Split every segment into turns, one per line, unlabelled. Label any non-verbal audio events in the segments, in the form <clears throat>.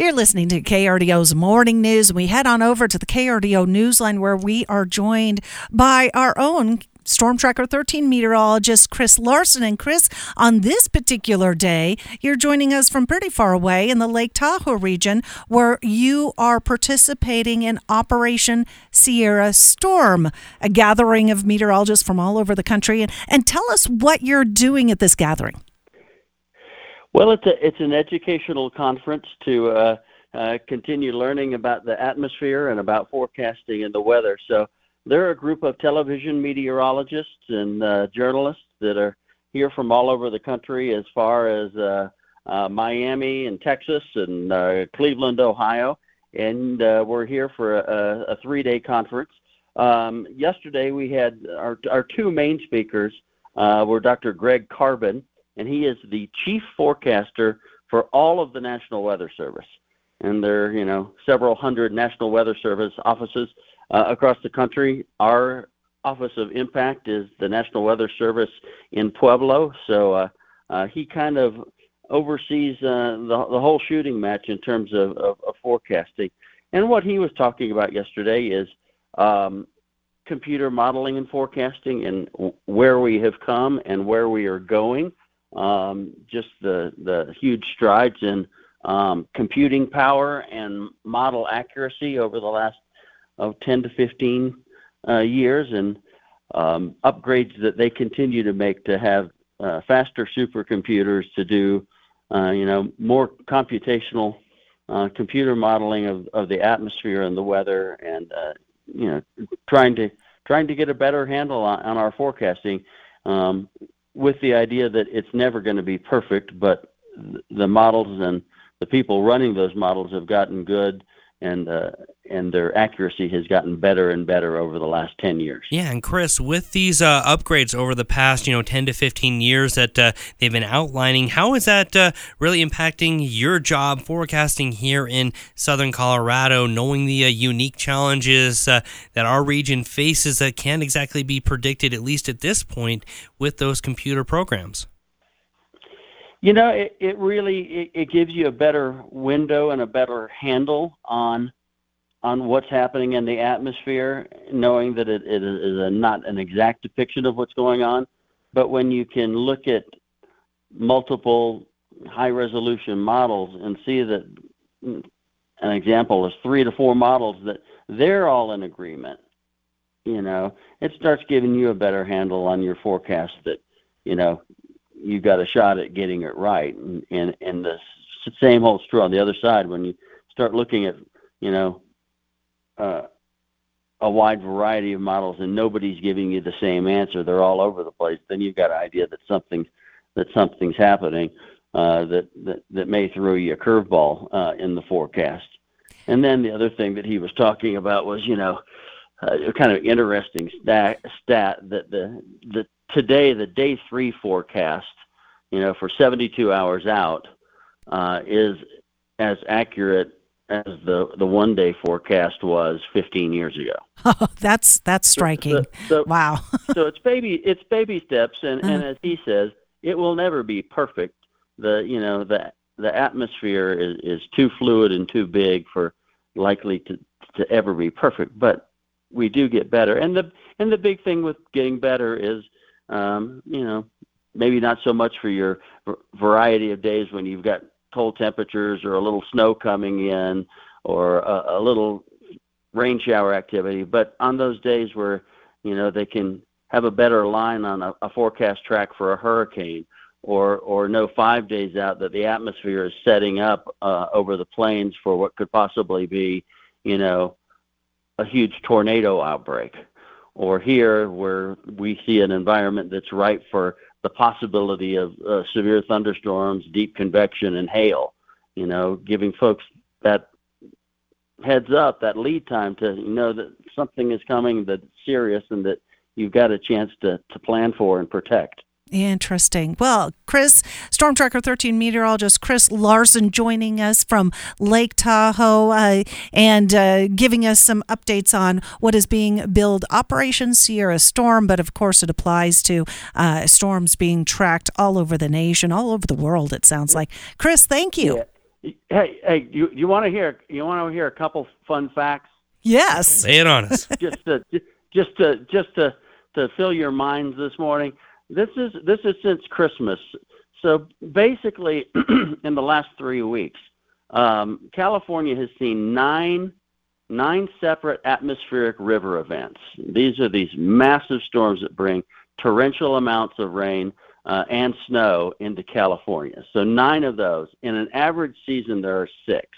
You're listening to KRDO's Morning News, we head on over to the KRDO Newsline where we are joined by our own Storm Tracker 13 meteorologist Chris Larson. And Chris, on this particular day, you're joining us from pretty far away in the Lake Tahoe region where you are participating in Operation Sierra Storm, a gathering of meteorologists from all over the country. And, and tell us what you're doing at this gathering.
Well, it's a it's an educational conference to uh, uh, continue learning about the atmosphere and about forecasting and the weather. So they're a group of television meteorologists and uh, journalists that are here from all over the country, as far as uh, uh, Miami and Texas and uh, Cleveland, Ohio, and uh, we're here for a, a three-day conference. Um, yesterday, we had our our two main speakers uh, were Dr. Greg Carbin and he is the chief forecaster for all of the National Weather Service. And there are, you know, several hundred National Weather Service offices uh, across the country. Our Office of Impact is the National Weather Service in Pueblo, so uh, uh, he kind of oversees uh, the, the whole shooting match in terms of, of, of forecasting. And what he was talking about yesterday is um, computer modeling and forecasting and where we have come and where we are going um, just the the huge strides in um, computing power and model accuracy over the last of 10 to 15 uh, years, and um, upgrades that they continue to make to have uh, faster supercomputers to do, uh, you know, more computational uh, computer modeling of, of the atmosphere and the weather, and uh, you know, trying to trying to get a better handle on, on our forecasting. Um, with the idea that it's never going to be perfect, but the models and the people running those models have gotten good and uh, and their accuracy has gotten better and better over the last 10 years.
Yeah, and Chris, with these uh, upgrades over the past, you know, 10 to 15 years that uh, they've been outlining, how is that uh, really impacting your job forecasting here in southern Colorado, knowing the uh, unique challenges uh, that our region faces that can't exactly be predicted, at least at this point, with those computer programs?
You know, it, it really it, it gives you a better window and a better handle on on what's happening in the atmosphere, knowing that it, it is a, not an exact depiction of what's going on. But when you can look at multiple high resolution models and see that an example is three to four models that they're all in agreement, you know, it starts giving you a better handle on your forecast that, you know, you've got a shot at getting it right. And, and, and the same holds true on the other side when you start looking at, you know, uh, a wide variety of models and nobody's giving you the same answer. They're all over the place. Then you've got an idea that something that something's happening uh, that, that that may throw you a curveball uh, in the forecast. And then the other thing that he was talking about was, you know, uh, kind of interesting stat, stat that the the today the day three forecast, you know, for 72 hours out, uh, is as accurate as the the one day forecast was 15 years ago. <laughs>
Oh, that's that's striking. So, so, wow. <laughs>
so it's baby it's baby steps, and uh-huh. and as he says, it will never be perfect. The you know the the atmosphere is is too fluid and too big for likely to to ever be perfect, but we do get better. And the and the big thing with getting better is, um, you know, maybe not so much for your variety of days when you've got cold temperatures or a little snow coming in or a, a little rain shower activity. But on those days where, you know, they can have a better line on a, a forecast track for a hurricane or or know five days out that the atmosphere is setting up uh, over the plains for what could possibly be, you know, a huge tornado outbreak. Or here where we see an environment that's ripe for the possibility of uh, severe thunderstorms, deep convection, and hail. You know, giving folks that heads up, that lead time to know that something is coming that's serious and that you've got a chance to, to plan for and protect.
Interesting. Well, Chris, Storm Tracker 13 meteorologist Chris Larson joining us from Lake Tahoe uh, and uh, giving us some updates on what is being billed Operation Sierra Storm. But of course, it applies to uh, storms being tracked all over the nation, all over the world, it sounds like. Chris, thank you.
Yeah. Hey, hey, you you want to hear you want to hear a couple fun facts?
Yes.
Say it on us. <laughs>
just to just to just to to fill your minds this morning. This is this is since Christmas. So basically, <clears throat> in the last three weeks, um, California has seen nine nine separate atmospheric river events. These are these massive storms that bring torrential amounts of rain uh, and snow into California. So nine of those. In an average season, there are six,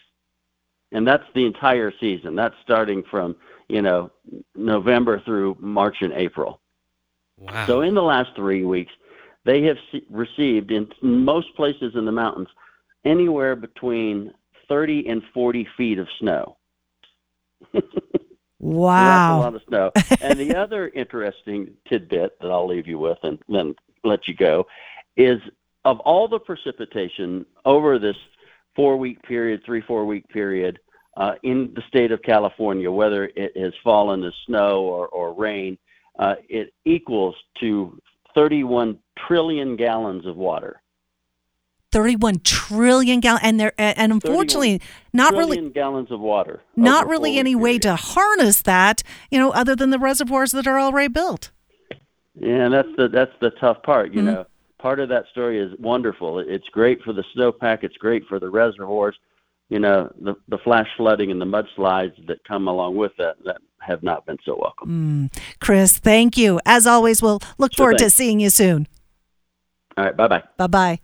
and that's the entire season. That's starting from you know November through March and April.
Wow.
So in the last three weeks, they have received in most places in the mountains anywhere between 30 and 40 feet of snow. <laughs>
Wow.
That's a lot of snow. and the other interesting tidbit that I'll leave you with and then let you go is of all the precipitation over this four week period, three, four week period uh, in the state of California, whether it has fallen as snow or, or rain, uh, it equals to 31 trillion gallons of water.
31 trillion gallons and there and unfortunately not really
gallons of water.
not really any way to harness that you know other than the reservoirs that are already built
Yeah, and that's the that's the tough part. You
Mhm.
know, part of that story is wonderful. It's great for the snowpack. It's great for the reservoirs. You know, the the flash flooding and the mudslides that come along with that that have not been so welcome. Hmm.
chris thank you. As always we'll look
Sure
forward to seeing you soon.
All right, bye bye.
bye-bye